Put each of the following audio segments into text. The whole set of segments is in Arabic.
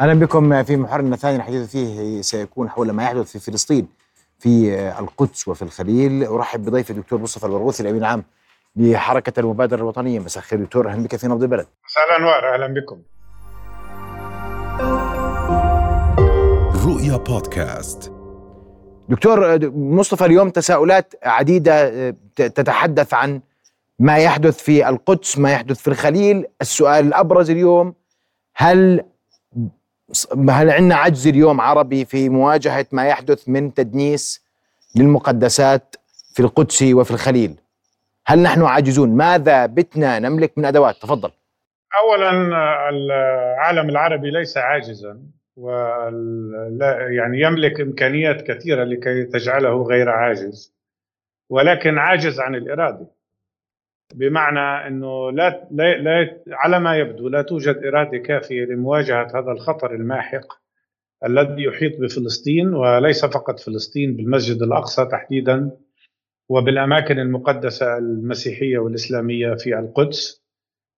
أهلا بكم في محورنا الثاني. الحديث فيه سيكون حول ما يحدث في فلسطين في القدس وفي الخليل. أرحب بضيفي الدكتور مصطفى البرغوثي الأمين العام لحركه المبادرة الوطنية. مساء الخير دكتور. أهلا بك في نبض البلد. مساء الأنوار. أهلا بكم. رؤيا بودكاست. دكتور مصطفى اليوم تساؤلات عديدة تتحدث عن ما يحدث في القدس ما يحدث في الخليل. السؤال الأبرز اليوم هل هل عندنا عجز اليوم عربي في مواجهة ما يحدث من تدنيس للمقدسات في القدس وفي الخليل؟ هل نحن عاجزون؟ ماذا بتنا نملك من أدوات؟ تفضل. اولا العالم العربي ليس عاجزا ولا يعني يملك إمكانيات كثيرة لكي تجعله غير عاجز ولكن عاجز عن الإرادة. بمعنى إنه لا, لا, لا على ما يبدو لا توجد إرادة كافية لمواجهة هذا الخطر الماحق الذي يحيط بفلسطين وليس فقط فلسطين بالمسجد الأقصى تحديدا وبالأماكن المقدسة المسيحية والإسلامية في القدس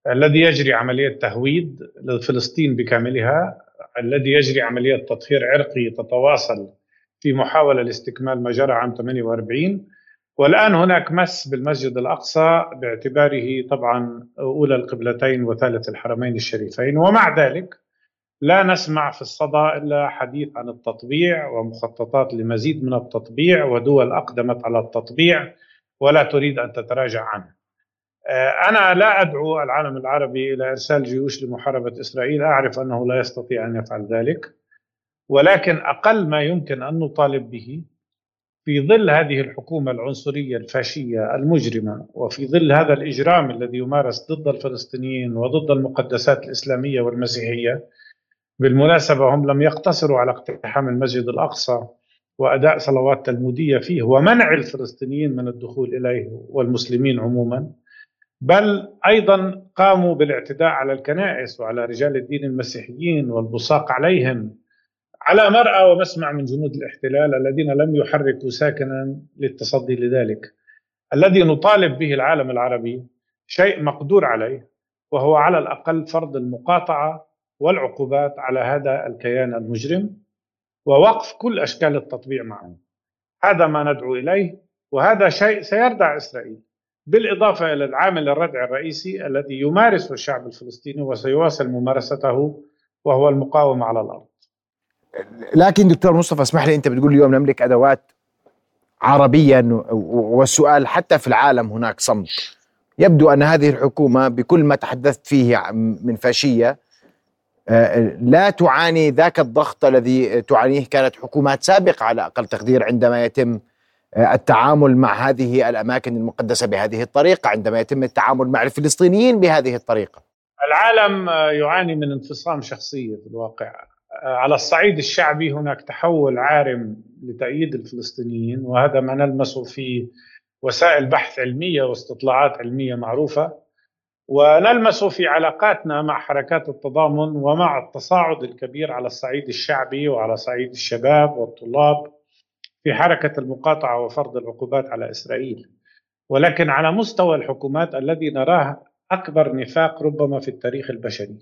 الذي يجري عملية تهويد لفلسطين بكاملها الذي يجري عملية تطهير عرقي تتواصل في محاولة لاستكمال ما جرى عام 48 والآن هناك مس بالمسجد الأقصى باعتباره طبعا أولى القبلتين وثالث الحرمين الشريفين ومع ذلك لا نسمع في الصدى إلا حديث عن التطبيع ومخططات لمزيد من التطبيع ودول أقدمت على التطبيع ولا تريد أن تتراجع عنه. آه، أنا لا أدعو العالم العربي إلى إرسال جيوش لمحاربة إسرائيل أعرف أنه لا يستطيع أن يفعل ذلك ولكن أقل ما يمكن أن نطالب به في ظل هذه الحكومة العنصرية الفاشية المجرمة وفي ظل هذا الإجرام الذي يمارس ضد الفلسطينيين وضد المقدسات الإسلامية والمسيحية بالمناسبة هم لم يقتصروا على اقتحام المسجد الأقصى وأداء صلوات تلمودية فيه ومنع الفلسطينيين من الدخول إليه والمسلمين عموما بل أيضا قاموا بالاعتداء على الكنائس وعلى رجال الدين المسيحيين والبصاق عليهم على مرأى ومسمع من جنود الاحتلال الذين لم يحركوا ساكنا للتصدي لذلك. الذي نطالب به العالم العربي شيء مقدور عليه وهو على الأقل فرض المقاطعة والعقوبات على هذا الكيان المجرم ووقف كل أشكال التطبيع معه. هذا ما ندعو إليه وهذا شيء سيردع إسرائيل بالإضافة إلى العامل الردع الرئيسي الذي يمارسه الشعب الفلسطيني وسيواصل ممارسته وهو المقاومه على الأرض. لكن دكتور مصطفى اسمح لي انت بتقول اليوم نملك أدوات عربيا والسؤال حتى في العالم هناك صمت. يبدو أن هذه الحكومة بكل ما تحدثت فيه من فاشية آه، لا تعاني ذاك الضغط الذي تعانيه كانت حكومات سابقة على أقل تقدير عندما يتم آه، التعامل مع هذه الأماكن المقدسة بهذه الطريقة عندما يتم التعامل مع الفلسطينيين بهذه الطريقة. العالم يعاني من انفصام شخصيه في الواقع. على الصعيد الشعبي هناك تحول عارم لتأييد الفلسطينيين وهذا ما نلمسه في وسائل بحث علمية واستطلاعات علمية معروفة. ونلمسه في علاقاتنا مع حركات التضامن ومع التصاعد الكبير على الصعيد الشعبي وعلى صعيد الشباب والطلاب في حركة المقاطعة وفرض العقوبات على إسرائيل. ولكن على مستوى الحكومات الذي نراه أكبر نفاق ربما في التاريخ البشري.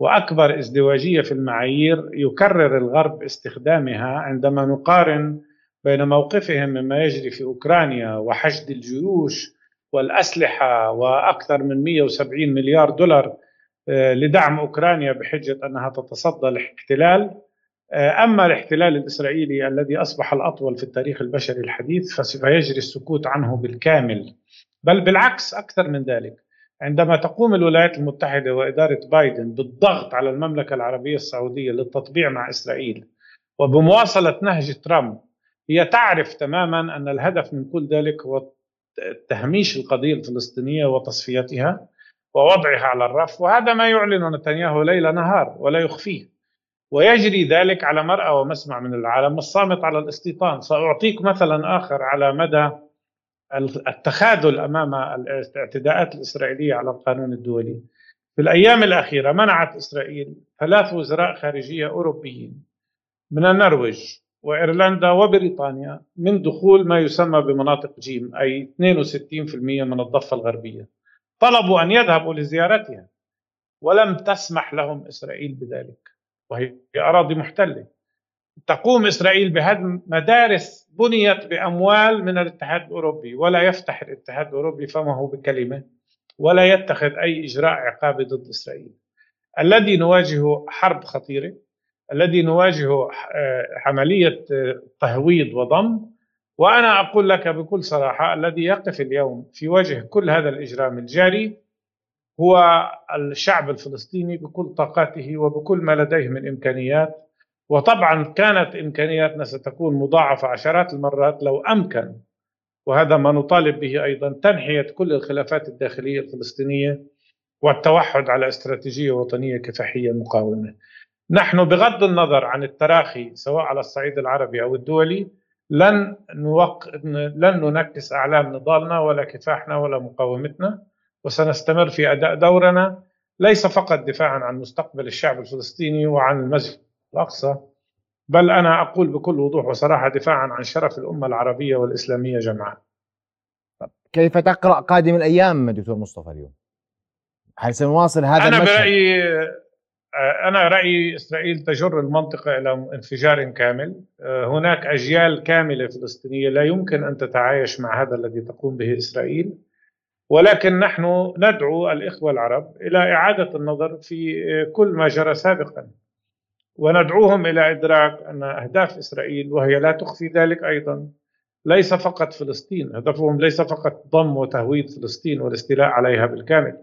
وأكبر ازدواجية في المعايير يكرر الغرب استخدامها عندما نقارن بين موقفهم مما يجري في أوكرانيا وحشد الجيوش والأسلحة وأكثر من 170 مليار دولار آه، لدعم أوكرانيا بحجة أنها تتصدى الاحتلال آه، أما الاحتلال الإسرائيلي الذي أصبح الأطول في التاريخ البشري الحديث فسوف يجري السكوت عنه بالكامل. بل بالعكس أكثر من ذلك. عندما تقوم الولايات المتحدة وإدارة بايدن بالضغط على المملكة العربية السعودية للتطبيع مع إسرائيل وبمواصلة نهج ترامب هي تعرف تماما أن الهدف من كل ذلك هو تهميش القضية الفلسطينية وتصفيتها ووضعها على الرف وهذا ما يعلن نتنياهو ليل نهار ولا يخفيه. ويجري ذلك على مرأى ومسمع من العالم الصامت على الاستيطان. سأعطيك مثلا آخر على مدى التخاذل أمام الاعتداءات الإسرائيلية على القانون الدولي. في الأيام الأخيرة منعت إسرائيل ثلاث وزراء خارجية أوروبيين من النرويج وإيرلندا وبريطانيا من دخول ما يسمى بمناطق جيم أي 62% من الضفة الغربية. طلبوا أن يذهبوا لزيارتها ولم تسمح لهم إسرائيل بذلك وهي أراضي محتلة. تقوم إسرائيل بهدم مدارس بنيت بأموال من الاتحاد الأوروبي ولا يفتح الاتحاد الأوروبي فمه بكلمة ولا يتخذ أي إجراء عقابي ضد إسرائيل. الذي نواجهه حرب خطيرة الذي نواجهه عملية تهويد وضم. وأنا أقول لك بكل صراحة الذي يقف اليوم في وجه كل هذا الإجرام الجاري هو الشعب الفلسطيني بكل طاقاته وبكل ما لديه من إمكانيات. وطبعا كانت إمكانياتنا ستكون مضاعفة عشرات المرات لو أمكن. وهذا ما نطالب به أيضا تنحية كل الخلافات الداخلية الفلسطينية والتوحد على استراتيجية وطنية كفاحية مقاومة. نحن بغض النظر عن التراخي سواء على الصعيد العربي أو الدولي لن نوق... لن ننكس أعلام نضالنا ولا كفاحنا ولا مقاومتنا وسنستمر في أداء دورنا. ليس فقط دفاعا عن مستقبل الشعب الفلسطيني وعن المسجد الأقصى. بل أنا أقول بكل وضوح وصراحة دفاعا عن شرف الأمة العربية والإسلامية جمعاء كيف تقرأ قادم الأيام دكتور مصطفى اليوم؟ هل سنواصل هذا أنا المشهد؟ برأيي أنا رأيي إسرائيل تجر المنطقة إلى انفجار كامل. هناك أجيال كاملة فلسطينية لا يمكن أن تتعايش مع هذا الذي تقوم به إسرائيل. ولكن نحن ندعو الإخوة العرب إلى إعادة النظر في كل ما جرى سابقا. وندعوهم إلى إدراك أن أهداف إسرائيل وهي لا تخفي ذلك أيضا ليس فقط فلسطين هدفهم ليس فقط ضم وتهويد فلسطين والاستيلاء عليها بالكامل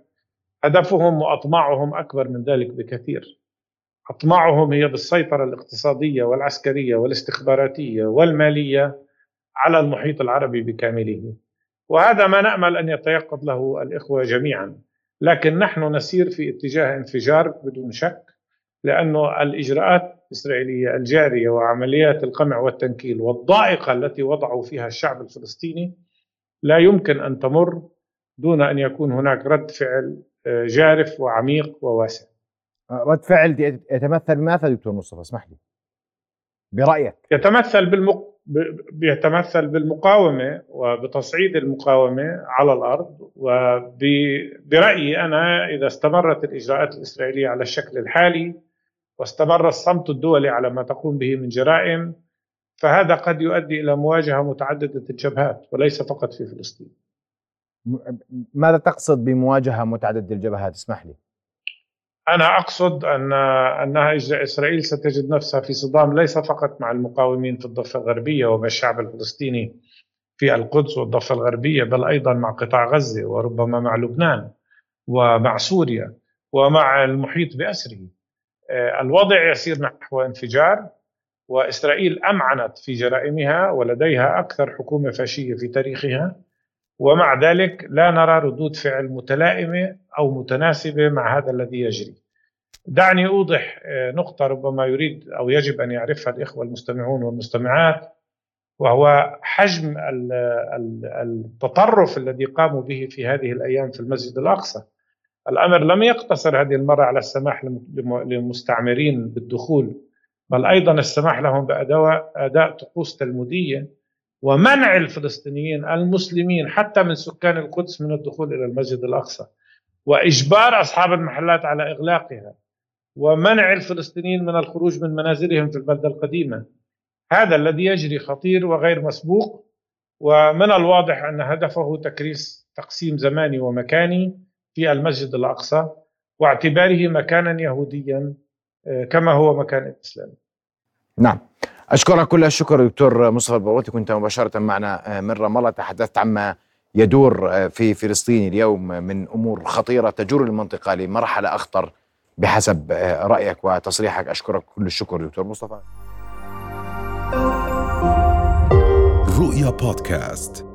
هدفهم وأطماعهم أكبر من ذلك بكثير. أطماعهم هي بالسيطرة الاقتصادية والعسكرية والاستخباراتية والمالية على المحيط العربي بكامله. وهذا ما نأمل أن يتيقظ له الإخوة جميعا. لكن نحن نسير في اتجاه انفجار بدون شك لأنه الإجراءات الإسرائيلية الجارية وعمليات القمع والتنكيل والضائقة التي وضعوا فيها الشعب الفلسطيني لا يمكن أن تمر دون أن يكون هناك رد فعل جارف وعميق وواسع. رد فعل يتمثل بماذا دكتور مصطفى؟ اسمح لي. برأيك. يتمثل بالمق... بيتمثل بالمقاومة وبتصعيد المقاومة على الأرض وبرايي أنا إذا استمرت الإجراءات الإسرائيلية على الشكل الحالي واستمر الصمت الدولي على ما تقوم به من جرائم فهذا قد يؤدي إلى مواجهة متعددة الجبهات وليس فقط في فلسطين. ماذا تقصد بمواجهة متعددة الجبهات؟ اسمح لي. أنا أقصد أن أنها إسرائيل ستجد نفسها في صدام ليس فقط مع المقاومين في الضفة الغربية ومع الشعب الفلسطيني في القدس والضفة الغربية بل أيضا مع قطاع غزة وربما مع لبنان ومع سوريا ومع المحيط بأسره. الوضع يسير نحو انفجار وإسرائيل أمعنت في جرائمها ولديها أكثر حكومة فاشية في تاريخها ومع ذلك لا نرى ردود فعل متلائمة أو متناسبة مع هذا الذي يجري. دعني أوضح نقطة ربما يريد أو يجب أن يعرفها الإخوة المستمعون والمستمعات وهو حجم التطرف الذي قاموا به في هذه الأيام في المسجد الأقصى. الأمر لم يقتصر هذه المرة على السماح للمستعمرين بالدخول بل أيضا السماح لهم أداء طقوس تلمودية ومنع الفلسطينيين المسلمين حتى من سكان القدس من الدخول إلى المسجد الأقصى وإجبار أصحاب المحلات على إغلاقها ومنع الفلسطينيين من الخروج من منازلهم في البلدة القديمة. هذا الذي يجري خطير وغير مسبوق ومن الواضح أن هدفه تكريس تقسيم زماني ومكاني في المسجد الأقصى واعتباره مكانا يهوديا كما هو مكان الإسلام. نعم. أشكرك كل الشكر دكتور مصطفى البروتي كنت مباشرة معنا من رام الله تحدثت عما يدور في فلسطين اليوم من أمور خطيرة تجر المنطقة لمرحلة أخطر بحسب رأيك وتصريحك أشكرك كل الشكر دكتور مصطفى رؤيا بودكاست